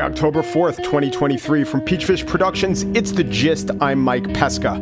October 4th, 2023, from Peachfish Productions, it's The Gist. I'm Mike Pesca.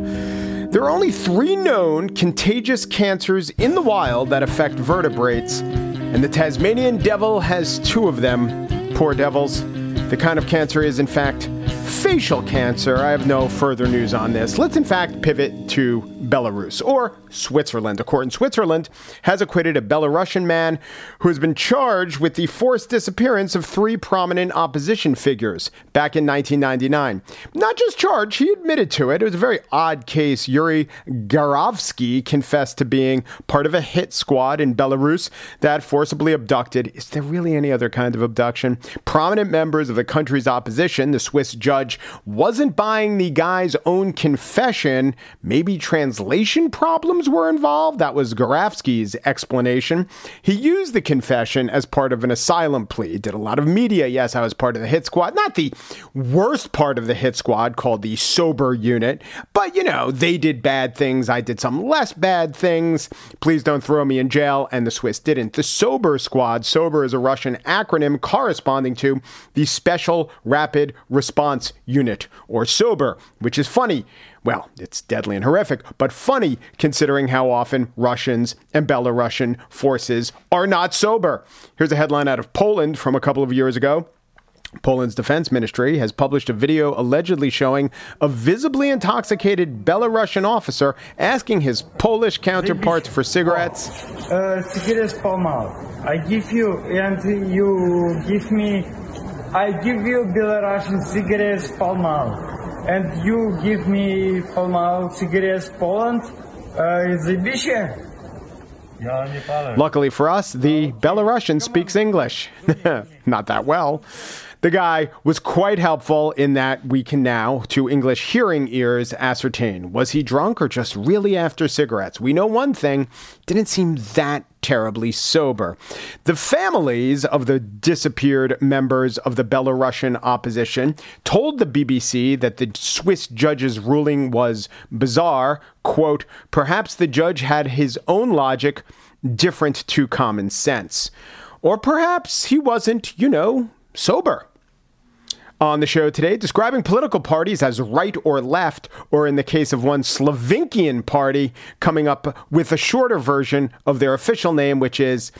There are only three known contagious cancers in the wild that affect vertebrates, and the Tasmanian devil has two of them. Poor devils. The kind of cancer is, in fact, facial cancer. I have no further news on this. Let's, in fact, pivot to Belarus or Switzerland. A court in Switzerland has acquitted a Belarusian man who has been charged with the forced disappearance of three prominent opposition figures back in 1999. Not just charged, he admitted to it. It was a very odd case. Yuri Garavsky confessed to being part of a hit squad in Belarus that forcibly abducted. Is there really any other kind of abduction? Prominent members of the country's opposition, the Swiss judge, wasn't buying the guy's own confession, maybe translation problems problems were involved. That was Garavsky's explanation. He used the confession as part of an asylum plea. Did a lot of media. Yes, I was part of the hit squad. Not the worst part of the hit squad called the SOBR unit, but you know, they did bad things. I did some less bad things. Please don't throw me in jail. And the Swiss didn't. The SOBR squad, SOBR is a Russian acronym corresponding to the Special Rapid Response Unit, or SOBR, which is funny well, it's deadly and horrific, but funny considering how often Russians and Belarusian forces are not sober. Here's a headline out of Poland from a couple of years ago. Poland's defense ministry has published a video allegedly showing a visibly intoxicated Belarusian officer asking his Polish counterparts for cigarettes. Uh, cigarettes I give you, and you give me. I give you Belarusian cigarettes Pall Mall and you give me Pall Mall cigarettes Poland, uh, zajebiście. Luckily for us, the Belarusian speaks English. Not that well. The guy was quite helpful in that we can now, to English hearing ears, ascertain was he drunk or just really after cigarettes? We know one thing didn't seem that terribly sober. The families of the disappeared members of the Belarusian opposition told the BBC that the Swiss judge's ruling was bizarre. Quote, perhaps the judge had his own logic different to common sense. Or perhaps he wasn't, you know, sober. On the show today, describing political parties as right or left, or in the case of one Slovakian party, coming up with a shorter version of their official name, which is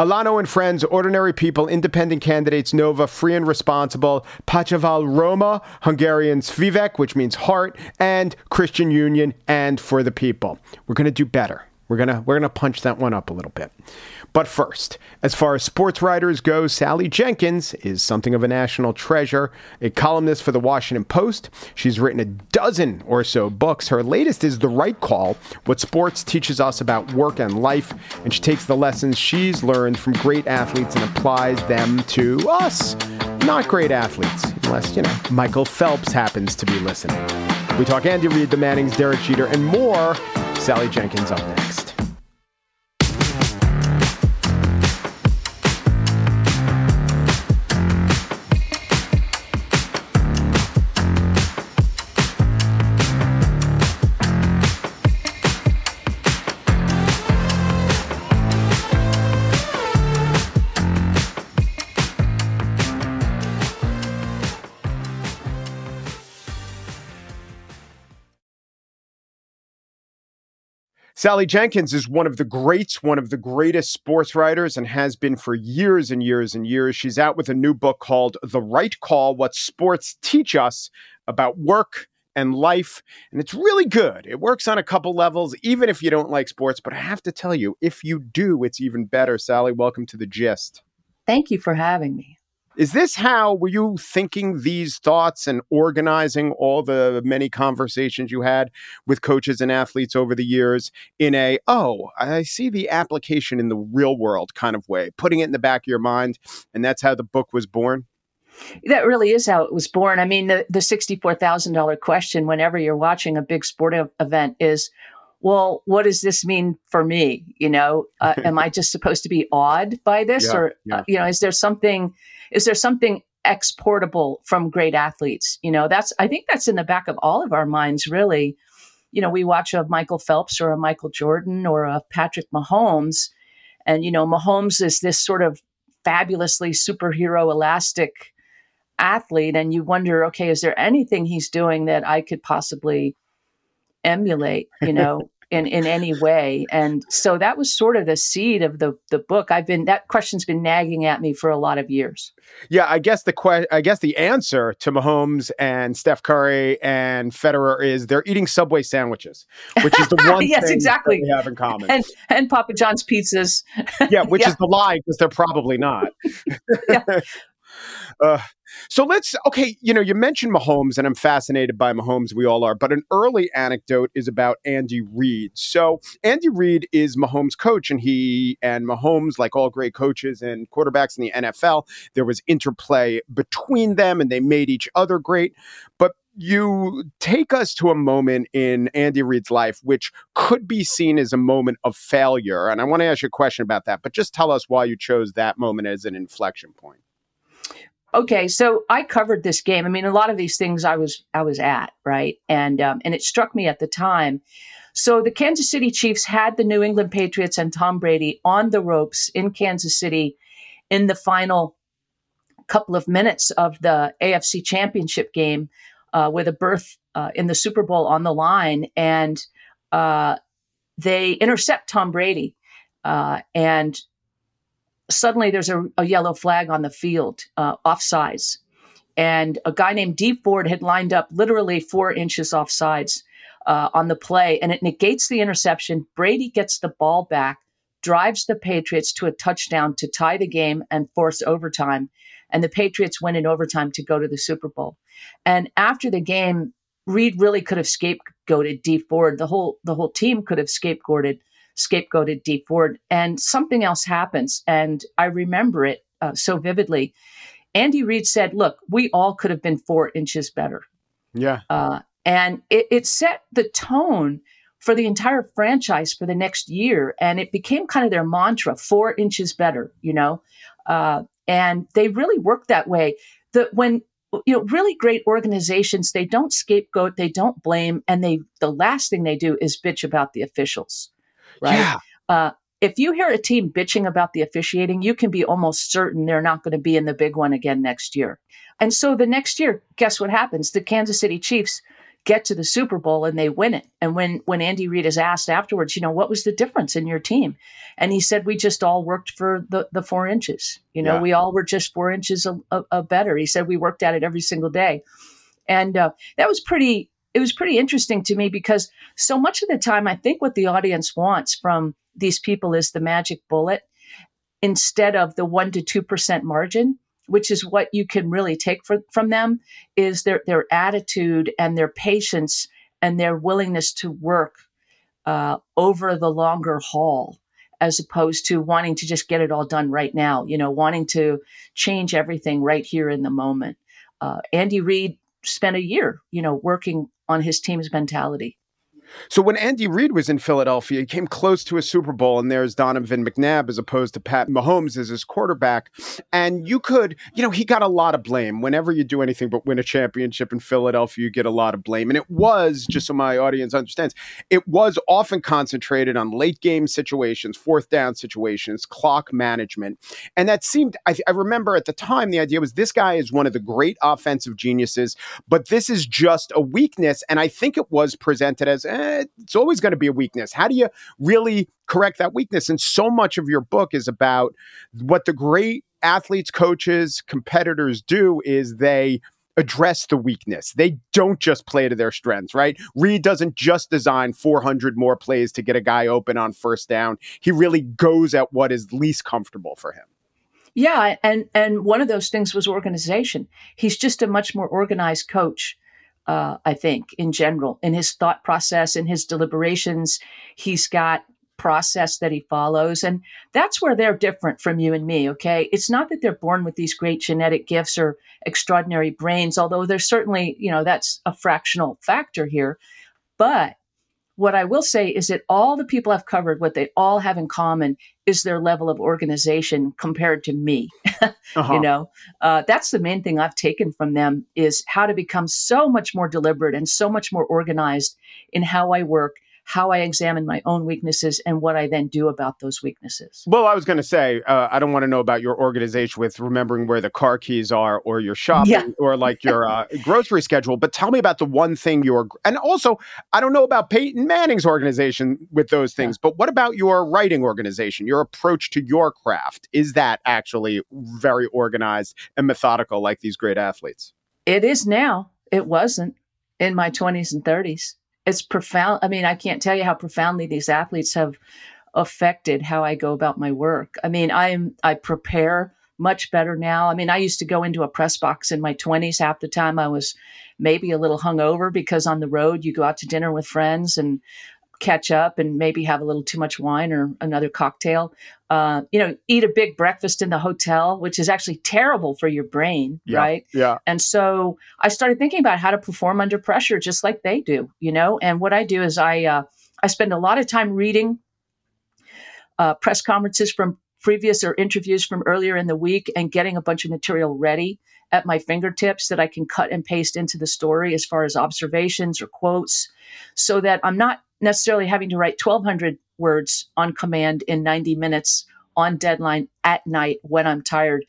Alano and Friends, Ordinary People, Independent Candidates, Nova, Free and Responsible, Pachaval Roma, Hungarian Svivek, which means heart, and Christian Union and For the People. We're going to do better. We're going to we're going to punch that one up a little bit. But first, as far as sports writers go, Sally Jenkins is something of a national treasure, a columnist for the Washington Post. She's written a dozen or so books. Her latest is The Right Call What Sports Teaches Us About Work and Life. And she takes the lessons she's learned from great athletes and applies them to us, not great athletes, unless, you know, Michael Phelps happens to be listening. We talk Andy Reid, the Mannings, Derek Jeter, and more. Sally Jenkins up next. Sally Jenkins is one of the greats, one of the greatest sports writers, and has been for years and years and years. She's out with a new book called The Right Call What Sports Teach Us About Work and Life. And it's really good. It works on a couple levels, even if you don't like sports. But I have to tell you, if you do, it's even better. Sally, welcome to the gist. Thank you for having me. Is this how were you thinking these thoughts and organizing all the many conversations you had with coaches and athletes over the years in a, oh, I see the application in the real world kind of way, putting it in the back of your mind? And that's how the book was born? That really is how it was born. I mean, the, the $64,000 question whenever you're watching a big sporting event is, well, what does this mean for me? You know, uh, am I just supposed to be awed by this, yeah, or yeah. Uh, you know, is there something is there something exportable from great athletes? You know, that's, I think that's in the back of all of our minds, really. You know, we watch a Michael Phelps or a Michael Jordan or a Patrick Mahomes. And, you know, Mahomes is this sort of fabulously superhero elastic athlete and you wonder, okay, is there anything he's doing that I could possibly emulate, you know, in, in any way? And so that was sort of the seed of the the book. I've been that question's been nagging at me for a lot of years. Yeah, I guess the que- I guess the answer to Mahomes and Steph Curry and Federer is they're eating Subway sandwiches, which is the one yes, thing exactly. they have in common. And and Papa John's pizzas. yeah, which Yeah. is the lie because they're probably not. Yeah. Uh, so let's okay. You know, you mentioned Mahomes, and I'm fascinated by Mahomes. We all are. But an early anecdote is about Andy Reid. So Andy Reid is Mahomes' coach, and he and Mahomes, like all great coaches and quarterbacks in the NFL, there was interplay between them, and they made each other great. But you take us to a moment in Andy Reid's life, which could be seen as a moment of failure. And I want to ask you a question about that, but just tell us why you chose that moment as an inflection point. Okay, so I covered this game. I mean, a lot of these things I was I was at right, and um, and it struck me at the time. So the Kansas City Chiefs had the New England Patriots and Tom Brady on the ropes in Kansas City in the final couple of minutes of the AFC Championship game, uh, with a berth uh, in the Super Bowl on the line, and uh, they intercept Tom Brady, uh, and suddenly there's a, a yellow flag on the field, uh, offsides. And a guy named Dee Ford had lined up literally four inches offsides uh, on the play, and it negates the interception. Brady gets the ball back, drives the Patriots to a touchdown to tie the game and force overtime. And the Patriots win in overtime to go to the Super Bowl. And after the game, Reid really could have scapegoated Dee Ford. The whole the whole team could have scapegoated scapegoated Dee Ford. And something else happens, and I remember it uh, so vividly. Andy Reid said, "Look, we all could have been four inches better." Yeah. Uh, and it, it set the tone for the entire franchise for the next year. And it became kind of their mantra four inches better, you know? Uh, and they really work that way. That when, you know, really great organizations, they don't scapegoat, they don't blame, and they, the last thing they do is bitch about the officials, right? Yeah. Uh, if you hear a team bitching about the officiating, you can be almost certain they're not going to be in the big one again next year. And so the next year, guess what happens? The Kansas City Chiefs get to the Super Bowl and they win it. And when when Andy Reid is asked afterwards, you know, what was the difference in your team? And he said, we just all worked for the the four inches. You know, Yeah. we all were just four inches a, a, a better. He said we worked at it every single day, and uh, that was pretty. It was pretty interesting to me because so much of the time, I think what the audience wants from these people is the magic bullet instead of the one to two percent margin which is what you can really take for, from them is their their attitude and their patience and their willingness to work uh, over the longer haul as opposed to wanting to just get it all done right now you know wanting to change everything right here in the moment. Uh, andy reid spent a year you know working on his team's mentality So when Andy Reid was in Philadelphia, he came close to a Super Bowl, and there's Donovan McNabb as opposed to Pat Mahomes as his quarterback. And you could, you know, he got a lot of blame. Whenever you do anything but win a championship in Philadelphia, you get a lot of blame. And it was, just so my audience understands, it was often concentrated on late game situations, fourth down situations, clock management. And that seemed, I, I remember at the time, the idea was this guy is one of the great offensive geniuses, but this is just a weakness. And I think it was presented as, eh, Eh, it's always going to be a weakness. How do you really correct that weakness? And so much of your book is about what the great athletes, coaches, competitors do is they address the weakness. They don't just play to their strengths, right? Reid doesn't just design 400 more plays to get a guy open on first down. He really goes at what is least comfortable for him. Yeah, and and one of those things was organization. He's just a much more organized coach, uh, I think, in general, in his thought process, in his deliberations. He's got process that he follows, and that's where they're different from you and me. Okay, it's not that they're born with these great genetic gifts or extraordinary brains, although there's certainly, you know, that's a fractional factor here, but what I will say is that all the people I've covered, what they all have in common is their level of organization compared to me. Uh-huh. You know, uh, that's the main thing I've taken from them is how to become so much more deliberate and so much more organized in how I work, how I examine my own weaknesses and what I then do about those weaknesses. Well, I was going to say, uh, I don't want to know about your organization with remembering where the car keys are or your shopping yeah. or like your uh, grocery schedule, but tell me about the one thing you're, and also, I don't know about Peyton Manning's organization with those things, yeah. but what about your writing organization, your approach to your craft? Is that actually very organized and methodical like these great athletes? It is now. It wasn't in my 20s and 30s it's profound. I mean, I can't tell you how profoundly these athletes have affected how I go about my work. I mean, I'm I prepare much better now. I mean, I used to go into a press box in my 20s. Half the time I was maybe a little hungover because on the road you go out to dinner with friends and catch up and maybe have a little too much wine or another cocktail. Uh, you know, eat a big breakfast in the hotel, which is actually terrible for your brain, yeah, right? Yeah. And so I started thinking about how to perform under pressure, just like they do, you know. And what I do is I uh, I spend a lot of time reading uh, press conferences from previous or interviews from earlier in the week and getting a bunch of material ready at my fingertips that I can cut and paste into the story as far as observations or quotes so that I'm not necessarily having to write 1200 words on command in 90 minutes on deadline at night when I'm tired.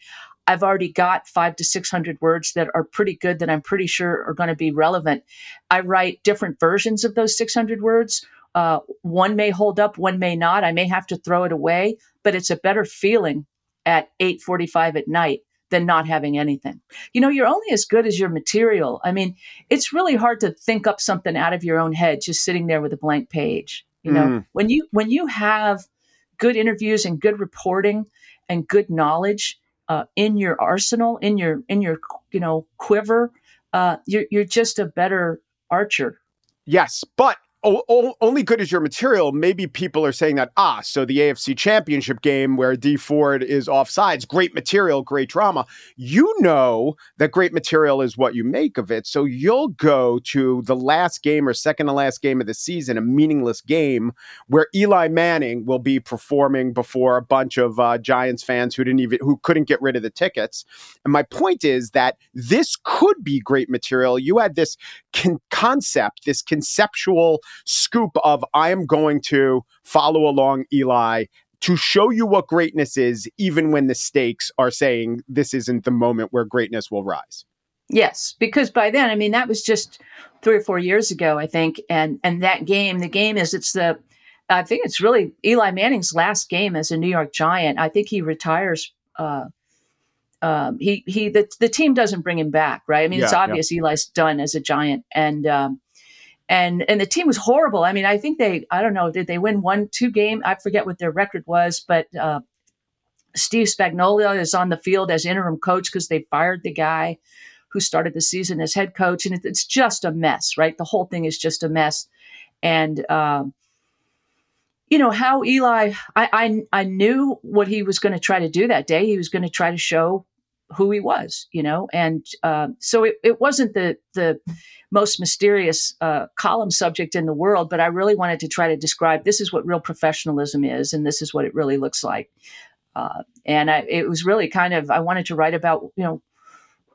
I've already got five to 600 words that are pretty good that I'm pretty sure are going to be relevant. I write different versions of those 600 words. Uh, one may hold up, one may not. I may have to throw it away, but it's a better feeling at 8:45 at night than not having anything. You know, you're only as good as your material. I mean, it's really hard to think up something out of your own head just sitting there with a blank page. You know, mm. when you when you have good interviews and good reporting and good knowledge uh, in your arsenal, in your in your you know quiver, uh, you're you're just a better archer. Yes, but only good as your material. Maybe people are saying that, ah, so the AFC championship game where Dee Ford is offsides, great material, great drama. You know that great material is what you make of it. So you'll go to the last game or second to last game of the season, a meaningless game where Eli Manning will be performing before a bunch of uh, Giants fans who didn't even, who couldn't get rid of the tickets. And my point is that this could be great material. You had this con- concept, this conceptual scoop of I am going to follow along Eli to show you what greatness is, even when the stakes are saying this isn't the moment where greatness will rise. Yes, because by then, I mean that was just three or four years ago, I think, and and that game, the game is it's the, I think it's really Eli Manning's last game as a New York Giant. I think he retires. Uh, um, he he the the team doesn't bring him back, right? I mean, yeah, it's obvious yeah. Eli's done as a Giant, and um, and and the team was horrible. I mean, I think they I don't know did they win one two game? I forget what their record was, but uh, Steve Spagnuolo is on the field as interim coach because they fired the guy who started the season as head coach, and it, it's just a mess, right? The whole thing is just a mess, and. Um, you know how Eli, I, I I knew what he was going to try to do that day. He was going to try to show who he was, you know, and uh, so it, it wasn't the the most mysterious uh, column subject in the world, but I really wanted to try to describe this is what real professionalism is, and this is what it really looks like. Uh, and I, it was really kind of I wanted to write about you know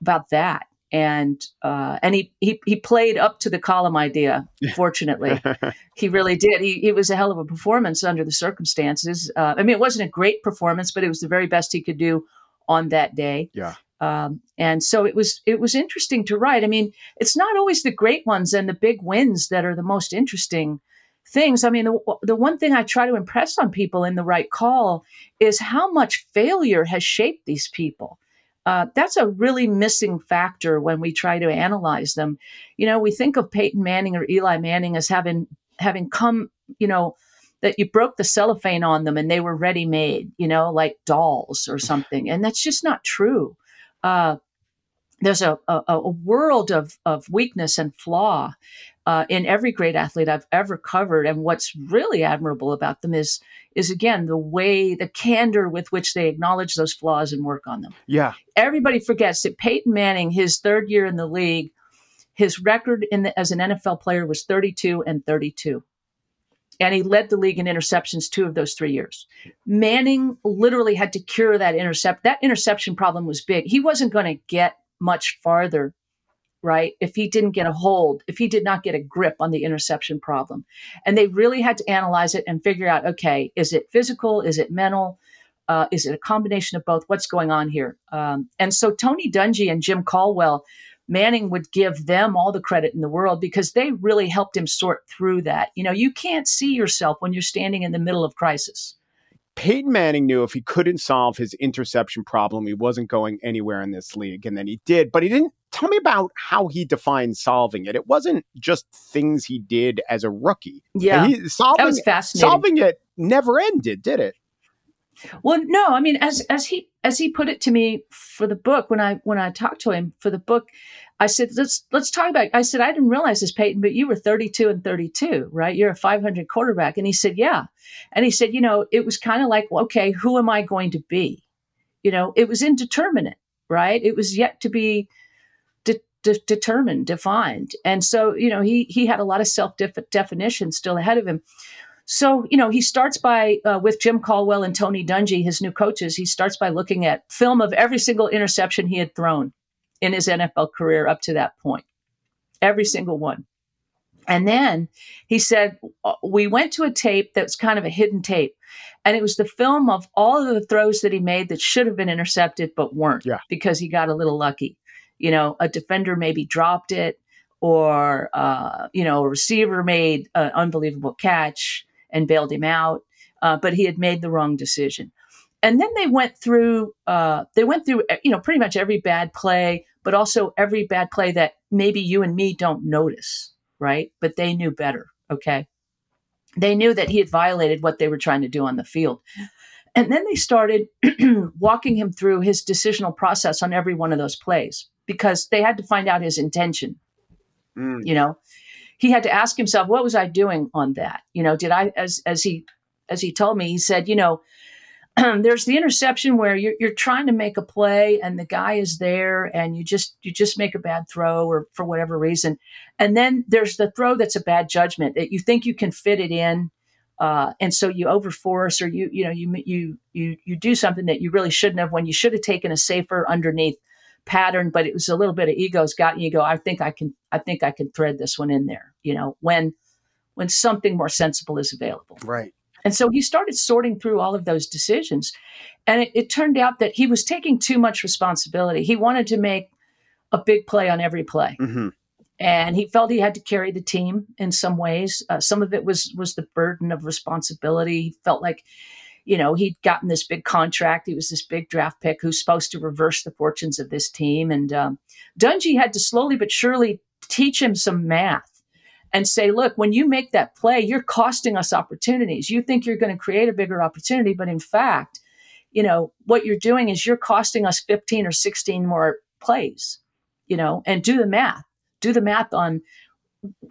about that, and uh, and he, he he played up to the column idea. Fortunately, he really did. He it was a hell of a performance under the circumstances. Uh, I mean, it wasn't a great performance, but it was the very best he could do on that day. Yeah. Um, and so it was it was interesting to write. I mean, it's not always the great ones and the big wins that are the most interesting things. I mean, the, the one thing I try to impress on people in the right call is how much failure has shaped these people. Uh, that's a really missing factor when we try to analyze them. You know, we think of Peyton Manning or Eli Manning as having having come, you know, that you broke the cellophane on them and they were ready made, you know, like dolls or something. And that's just not true. Uh, there's a, a, a, world of, of weakness and flaw uh, in every great athlete I've ever covered. And what's really admirable about them is, is again, the way, the candor with which they acknowledge those flaws and work on them. Yeah. Everybody forgets that Peyton Manning, his third year in the league, his record in the, as an NFL player was 32 and 32 and he led the league in interceptions two of those three years. Manning literally had to cure that intercept. That interception problem was big. He wasn't going to get much farther right? If he didn't get a hold, if he did not get a grip on the interception problem. And they really had to analyze it and figure out okay, is it physical? Is it mental? Uh, is it a combination of both? What's going on here? Um, and so Tony Dungy and Jim Caldwell, Manning would give them all the credit in the world because they really helped him sort through that. You know, you can't see yourself when you're standing in the middle of crisis. Peyton Manning knew if he couldn't solve his interception problem, he wasn't going anywhere in this league. And then he did, but he didn't tell me about how he defined solving it. It wasn't just things he did as a rookie. Yeah. He, solving, that was fascinating. Solving it never ended, did it? Well, no, I mean, as as he as he put it to me for the book when I when I talked to him for the book, I said let's let's talk about. I said I didn't realize this, Peyton, but you were 32 and 32, right? You're a 500 quarterback, and he said yeah, and he said you know it was kind of like well, okay, who am I going to be? You know, it was indeterminate, right? It was yet to be de- determined, defined, and so you know he he had a lot of self definition still ahead of him. So, you know, he starts by, uh, with Jim Caldwell and Tony Dungy, his new coaches, he starts by looking at film of every single interception he had thrown in his NFL career up to that point. Every single one. And then he said, uh, we went to a tape that's kind of a hidden tape. And it was the film of all of the throws that he made that should have been intercepted but weren't yeah. because he got a little lucky. You know, a defender maybe dropped it, or, uh, you know, a receiver made an unbelievable catch and bailed him out, uh, but he had made the wrong decision. And then they went through, uh, they went through, you know, pretty much every bad play, but also every bad play that maybe you and me don't notice, right? But they knew better. Okay, they knew that he had violated what they were trying to do on the field. And then they started walking him through his decisional process on every one of those plays because they had to find out his intention. Mm. You know, he had to ask himself, what was I doing on that? You know, did I, as, as he, as he told me, he said, you know, there's the interception where you're, you're trying to make a play and the guy is there and you just you just make a bad throw or for whatever reason and then there's the throw that's a bad judgment that you think you can fit it in uh, and so you overforce or you you know you you you you do something that you really shouldn't have when you should have taken a safer underneath pattern, but it was a little bit of ego's got you go, I think I can, I think I can thread this one in there, you know, when, when something more sensible is available. Right. And so he started sorting through all of those decisions. And it, it turned out that he was taking too much responsibility. He wanted to make a big play on every play. Mm-hmm. And he felt he had to carry the team in some ways. Uh, some of it was was the burden of responsibility. He felt like you know, he'd gotten this big contract. He was this big draft pick who's supposed to reverse the fortunes of this team. And um, Dungy had to slowly but surely teach him some math and say, look, when you make that play, you're costing us opportunities. You think you're going to create a bigger opportunity, but in fact, you know, what you're doing is you're costing us 15 or 16 more plays, you know, and do the math. Do the math on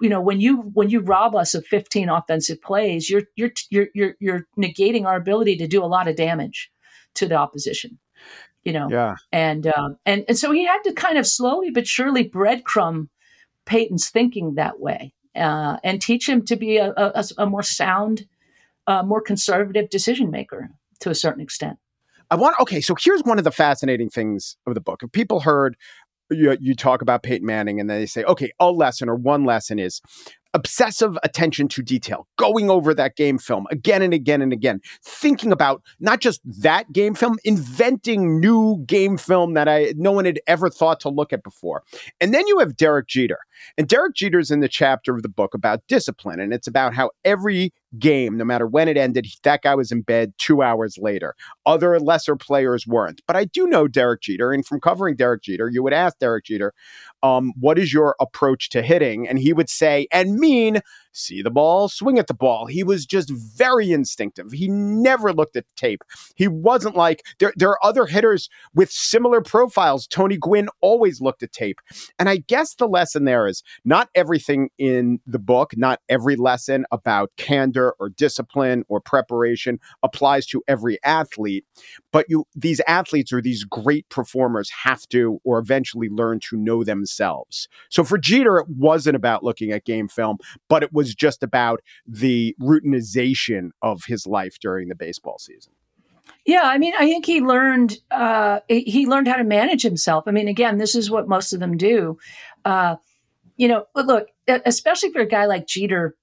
you know when you when you rob us of 15 offensive plays you're you're you're you're, you're negating our ability to do a lot of damage to the opposition you know? Yeah. And um, and and so he had to kind of slowly but surely breadcrumb Peyton's thinking that way uh, and teach him to be a, a, a more sound uh, more conservative decision maker to a certain extent. I want okay, so here's one of the fascinating things of the book. If people heard you, you talk about Peyton Manning and then they say, okay, a lesson or one lesson is obsessive attention to detail, going over that game film again and again and again, thinking about not just that game film, inventing new game film that I no one had ever thought to look at before. And then you have Derek Jeter. And Derek Jeter's in the chapter of the book about discipline and it's about how every game, no matter when it ended, that guy was in bed two hours later. Other lesser players weren't. But I do know Derek Jeter, and from covering Derek Jeter, you would ask Derek Jeter, um, what is your approach to hitting? And he would say, and mean, see the ball, swing at the ball. He was just very instinctive. He never looked at tape. He wasn't like there, there are other hitters with similar profiles. Tony Gwynn always looked at tape. And I guess the lesson there is not everything in the book, not every lesson about candor or discipline or preparation applies to every athlete, but you these athletes or these great performers have to or eventually learn to know themselves. So for Jeter, it wasn't about looking at game film, but it was just about the routinization of his life during the baseball season. Yeah, I mean, I think he learned uh, he learned how to manage himself. I mean, again, this is what most of them do. Uh, you know, look, especially for a guy like Jeter,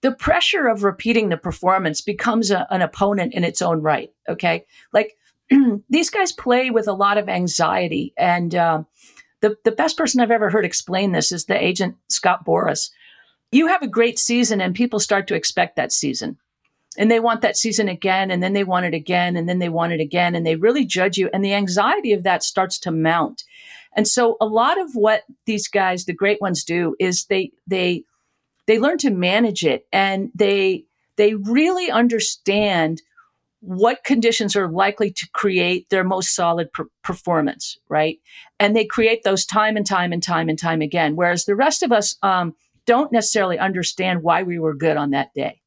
the pressure of repeating the performance becomes a, an opponent in its own right. Okay, like these guys play with a lot of anxiety, and uh, the the best person I've ever heard explain this is the agent Scott Boras. You have a great season, and people start to expect that season. And they want that season again and then they want it again and then they want it again and they really judge you and the anxiety of that starts to mount. And so a lot of what these guys the great ones do is they they they learn to manage it and they they really understand what conditions are likely to create their most solid per- performance right? And they create those time and time and time and time again. Whereas the rest of us um, don't necessarily understand why we were good on that day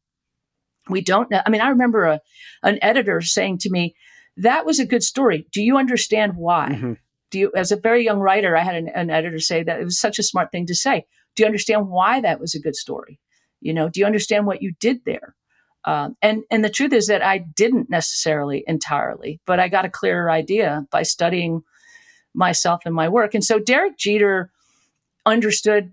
we don't know. I mean, I remember a, an editor saying to me, that was a good story. Do you understand why? Mm-hmm. Do you, as a very young writer, I had an, an, editor say that it was such a smart thing to say. Do you understand why that was a good story? You know, do you understand what you did there? Um, and and the truth is that I didn't necessarily entirely, but I got a clearer idea by studying myself and my work. And so Derek Jeter understood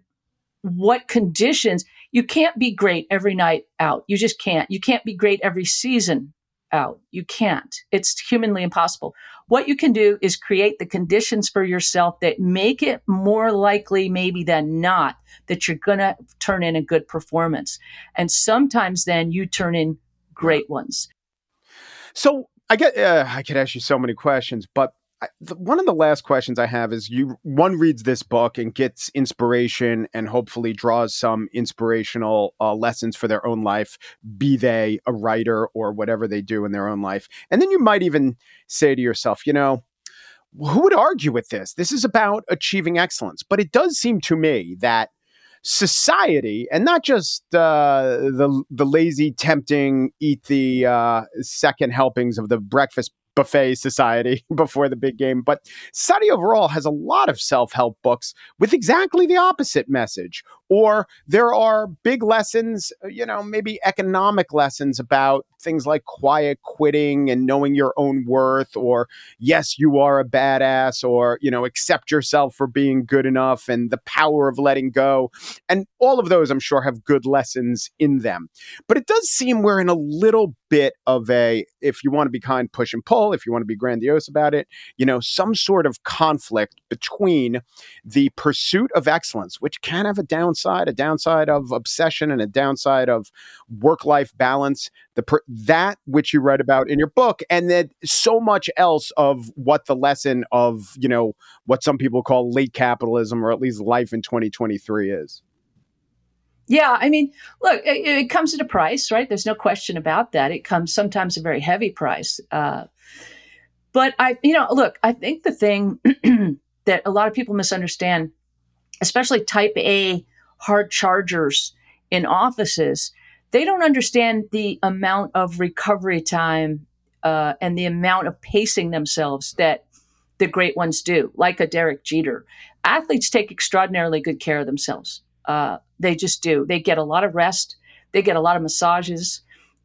what conditions you can't be great every night out. You just can't. You can't be great every season out. You can't. It's humanly impossible. What you can do is create the conditions for yourself that make it more likely, maybe than not, that you're going to turn in a good performance. And sometimes then you turn in great ones. So I get, uh, I could ask you so many questions, but I, the, one of the last questions I have is you one reads this book and gets inspiration and hopefully draws some inspirational uh, lessons for their own life, be they a writer or whatever they do in their own life. And then you might even say to yourself, you know, who would argue with this? This is about achieving excellence. But it does seem to me that society, and not just uh, the the lazy, tempting, eat the uh, second helpings of the breakfast buffet society before the big game. But society overall has a lot of self help books with exactly the opposite message. Or there are big lessons, uh, you know, maybe economic lessons about things like quiet quitting and knowing your own worth, or yes, you are a badass, or, you know, accept yourself for being good enough and the power of letting go. And all of those, I'm sure, have good lessons in them. But it does seem we're in a little bit of a, if you want to be kind, push and pull, if you want to be grandiose about it, you know, some sort of conflict between the pursuit of excellence, which can have a downside, a downside of obsession and a downside of work life balance, the per- that which you read about in your book, and then so much else of what the lesson of, you know, what some people call late capitalism or at least life in 2023 is. Yeah, I mean, look, it, it, comes at a price, right? There's no question about that. It comes sometimes a very heavy price. Uh, but I, you know, look, I think the thing that a lot of people misunderstand, especially type A hard chargers in offices, they don't understand the amount of recovery time uh, and the amount of pacing themselves that the great ones do, like a Derek Jeter. Athletes take extraordinarily good care of themselves. Uh, they just do. They get a lot of rest. They get a lot of massages.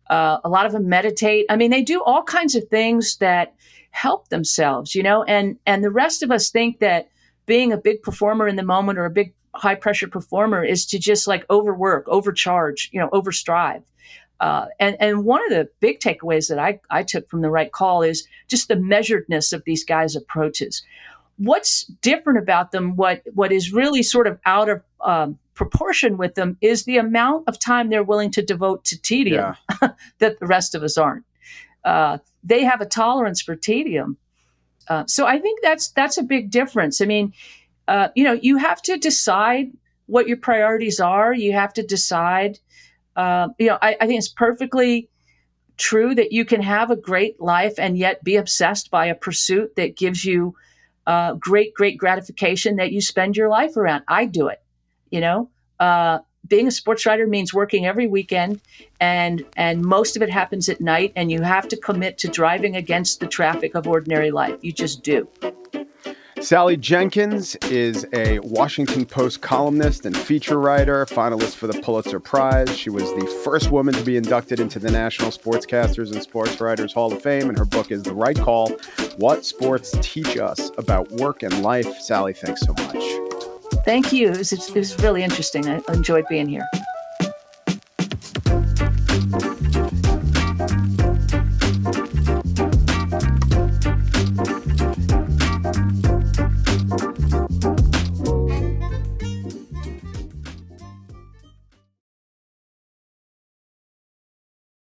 Uh, a lot of them meditate. I mean, they do all kinds of things that help themselves, you know. And and the rest of us think that being a big performer in the moment or a big high pressure performer is to just like overwork, overcharge, you know, overstrive. Uh, and and one of the big takeaways that I, I took from the right call is just the measuredness of these guys' approaches. What's different about them? What what is really sort of out of um, proportion with them is the amount of time they're willing to devote to tedium yeah. that the rest of us aren't. Uh, they have a tolerance for tedium. Uh, so I think that's that's a big difference. I mean, uh, you know, you have to decide what your priorities are. You have to decide. Uh, you know, I, I, think it's perfectly true that you can have a great life and yet be obsessed by a pursuit that gives you uh, great, great gratification that you spend your life around. I do it you know uh, being a sports writer means working every weekend and and most of it happens at night and you have to commit to driving against the traffic of ordinary life you just do Sally Jenkins is a Washington Post columnist and feature writer, finalist for the Pulitzer Prize. She was the first woman to be inducted into the National Sportscasters and Sports Writers Hall of Fame, and her book is The Right Call What Sports Teach Us About Work and Life. Sally, thanks so much. Thank you. It was, it was really interesting. I enjoyed being here.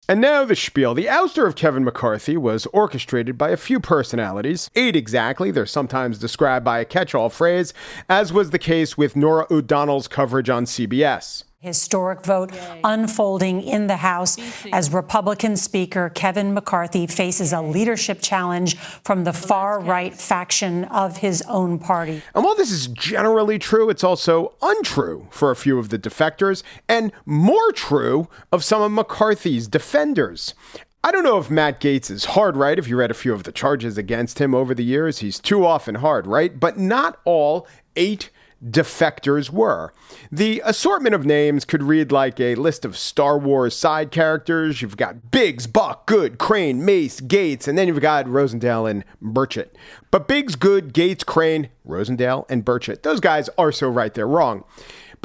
And now the spiel. The ouster of Kevin McCarthy was orchestrated by a few personalities, eight exactly. They're sometimes described by a catch all phrase, as was the case with Norah O'Donnell's coverage on CBS historic vote Yay. unfolding in the House as Republican Speaker Kevin McCarthy faces a leadership challenge from the far right faction of his own party. And while this is generally true, it's also untrue for a few of the defectors and more true of some of McCarthy's defenders. I don't know if Matt Gaetz is hard right. If you read a few of the charges against him over the years, he's too often hard right. But not all eight defectors were. The assortment of names could read like a list of Star Wars side characters. You've got Biggs, Buck, Good, Crane, Mace, Gaetz, and then you've got Rosendale and Burchett. But Biggs, Good, Gaetz, Crane, Rosendale, and Burchett, those guys are so right they're wrong.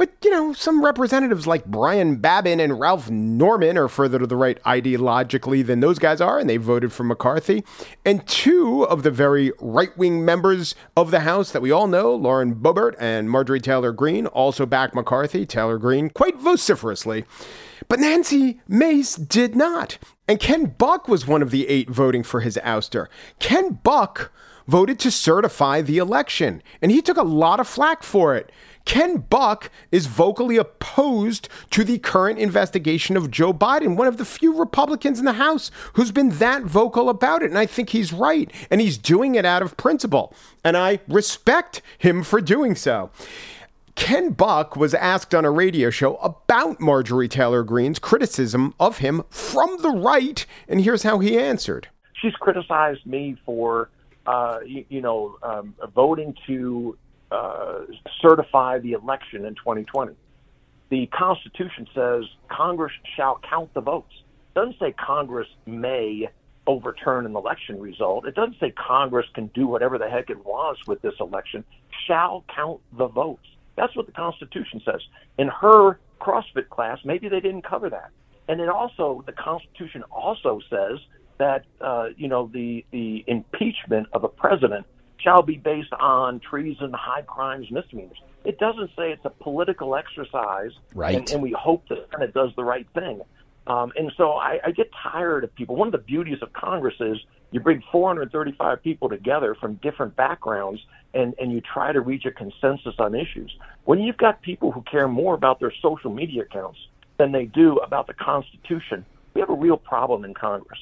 But, you know, some representatives like Brian Babin and Ralph Norman are further to the right ideologically than those guys are, and they voted for McCarthy. And two of the very right wing members of the House that we all know, Lauren Boebert and Marjorie Taylor Greene, also back McCarthy, Taylor Greene, quite vociferously. But Nancy Mace did not. And Ken Buck was one of the eight voting for his ouster. Ken Buck voted to certify the election, and he took a lot of flack for it. Ken Buck is vocally opposed to the current investigation of Joe Biden, one of the few Republicans in the House who's been that vocal about it. And I think he's right. And he's doing it out of principle. And I respect him for doing so. Ken Buck was asked on a radio show about Marjorie Taylor Greene's criticism of him from the right. And here's how he answered She's criticized me for, uh, you, you, know, um, voting to uh, certify the election in 2020. The Constitution says Congress shall count the votes. It doesn't say Congress may overturn an election result. It doesn't say Congress can do whatever the heck it wants with this election. Shall count the votes. That's what the Constitution says. In her CrossFit class, maybe they didn't cover that. And it also, the Constitution also says that uh, you know the the impeachment of a president shall be based on treason, high crimes, misdemeanors. It doesn't say it's a political exercise, right? And, and we hope the Senate does the right thing. Um, and so I, I get tired of people. One of the beauties of Congress is you bring 435 people together from different backgrounds and, and you try to reach a consensus on issues. When you've got people who care more about their social media accounts than they do about the Constitution, we have a real problem in Congress.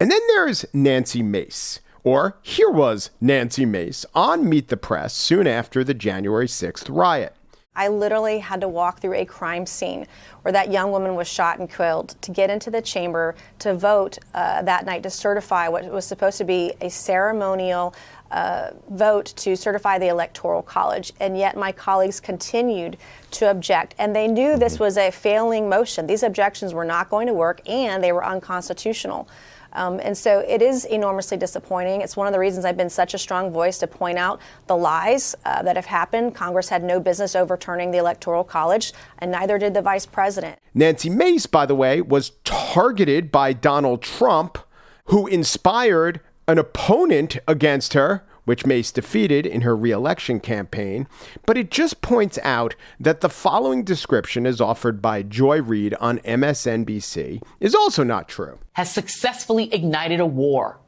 And then there's Nancy Mace or here was Nancy Mace on Meet the Press soon after the January 6th riot. I literally had to walk through a crime scene where that young woman was shot and killed to get into the chamber to vote uh, that night to certify what was supposed to be a ceremonial uh, vote to certify the Electoral College. And yet my colleagues continued to object. And they knew this mm-hmm. was a failing motion. These objections were not going to work and they were unconstitutional. Um, and so it is enormously disappointing. It's one of the reasons I've been such a strong voice to point out the lies uh, that have happened. Congress had no business overturning the Electoral College, and neither did the vice president. Nancy Mace, by the way, was targeted by Donald Trump, who inspired an opponent against her which Mace defeated in her reelection campaign, but it just points out that the following description, as offered by Joy Reid on MSNBC, is also not true. Has successfully ignited a war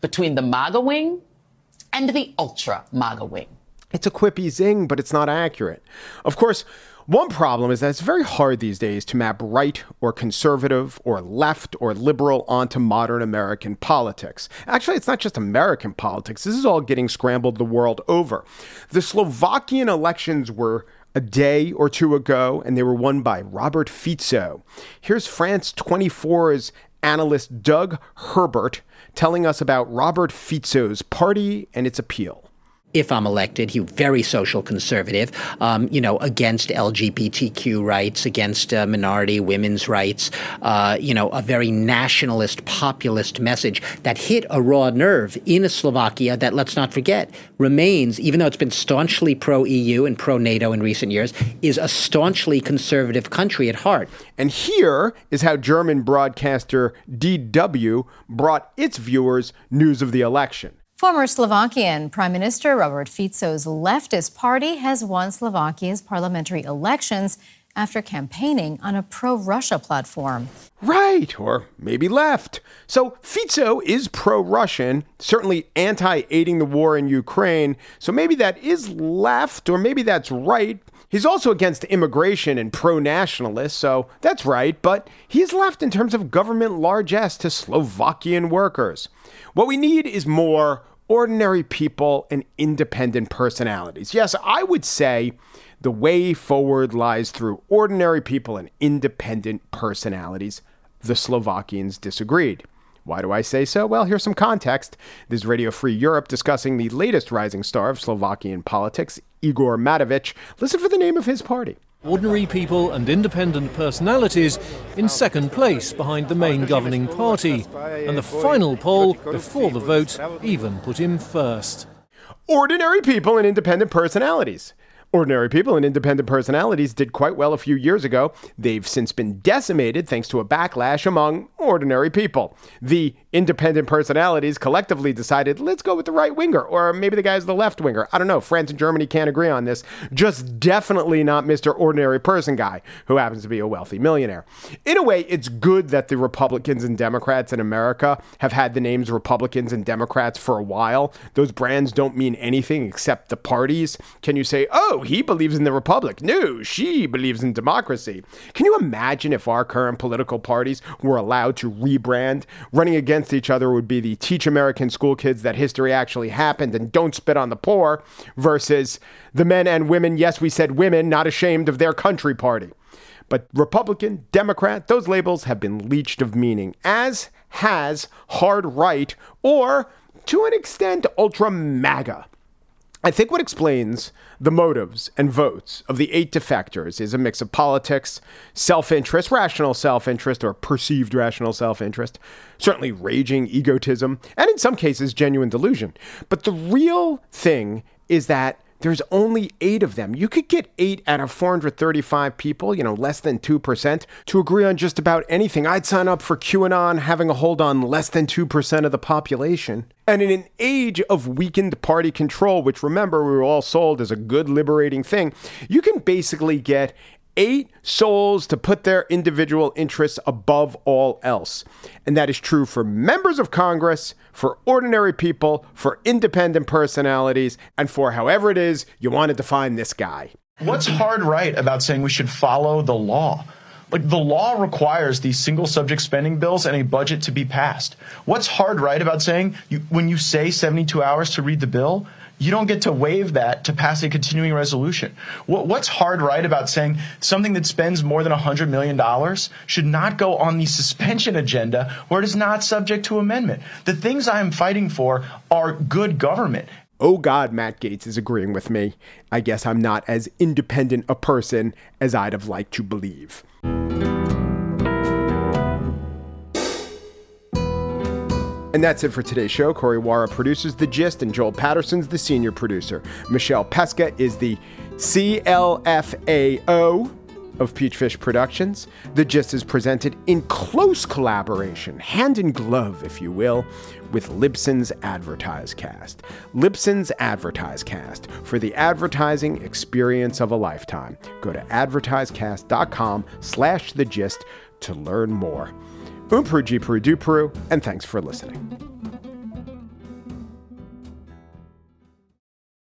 between the MAGA wing and the ultra MAGA wing. It's a quippy zing, but it's not accurate. Of course, one problem is that it's very hard these days to map right or conservative or left or liberal onto modern American politics. Actually, it's not just American politics, this is all getting scrambled the world over. The Slovakian elections were a day or two ago, and they were won by Robert Fico. Here's France 24's analyst Doug Herbert telling us about Robert Fico's party and its appeal. If I'm elected. He very social conservative, um, you know, against LGBTQ rights, against uh, minority women's rights, uh, you know, a very nationalist, populist message that hit a raw nerve in Slovakia that, let's not forget, remains, even though it's been staunchly pro EU and pro NATO in recent years, is a staunchly conservative country at heart. And here is how German broadcaster DW brought its viewers news of the election. Former Slovakian Prime Minister Robert Fico's leftist party has won Slovakia's parliamentary elections after campaigning on a pro Russia platform. Right, or maybe left. So Fico is pro Russian, certainly anti aiding the war in Ukraine. So maybe that is left, or maybe that's right. He's also against immigration and pro nationalist, so that's right, but he's left in terms of government largesse to Slovakian workers. What we need is more ordinary people and independent personalities. Yes, I would say the way forward lies through ordinary people and independent personalities. The Slovakians disagreed. Why do I say so? Well, here's some context. This is Radio Free Europe discussing the latest rising star of Slovakian politics, Igor Matovic. Listen for the name of his party. Ordinary people and independent personalities in second place behind the main governing party. And the final poll before the vote even put him first. Ordinary people and independent personalities. Ordinary people and independent personalities did quite well a few years ago. They've since been decimated thanks to a backlash among ordinary people. The independent personalities collectively decided, let's go with the right winger, or maybe the guy's the left winger. I don't know. France and Germany can't agree on this. Just definitely not Mr. Ordinary Person guy, who happens to be a wealthy millionaire. In a way, it's good that the Republicans and Democrats in America have had the names Republicans and Democrats for a while. Those brands don't mean anything except the parties. Can you say, oh, he believes in the republic. No, she believes in democracy. Can you imagine if our current political parties were allowed to rebrand? Running against each other would be the teach American school kids that history actually happened and don't spit on the poor versus the men and women, yes, we said women, not ashamed of their country party. But Republican, Democrat, those labels have been leached of meaning, as has hard right or, to an extent, ultra MAGA. I think what explains the motives and votes of the eight defectors is a mix of politics, self interest, rational self interest, or perceived rational self interest, certainly raging egotism, and in some cases, genuine delusion. But the real thing is that there's only eight of them. You could get eight out of 435 people, you know, less than 2%, to agree on just about anything. I'd sign up for QAnon having a hold on less than 2% of the population. And in an age of weakened party control, which remember we were all sold as a good liberating thing, you can basically get eight souls to put their individual interests above all else. And that is true for members of Congress, for ordinary people, for independent personalities, and for however it is you want to define this guy. What's hard right about saying we should follow the law? Like the law requires these single subject spending bills and a budget to be passed. What's hard right about saying you, when you say 72 hours to read the bill, you don't get to waive that to pass a continuing resolution. What, what's hard right about saying something that spends more than $100 million should not go on the suspension agenda where it is not subject to amendment? The things I am fighting for are good government. Oh God, Matt Gaetz is agreeing with me. I guess I'm not as independent a person as I'd have liked to believe. And that's it for today's show. Corey Wara produces The Gist, and Joel Patterson's the senior producer. Michelle Pesca is the CLFAO of Peachfish Productions. The Gist is presented in close collaboration, hand in glove, if you will, with Libsyn's AdvertiseCast. Libsyn's AdvertiseCast for the advertising experience of a lifetime. Go to advertisecast.com slash the gist to learn more. Umpru Peru, and thanks for listening.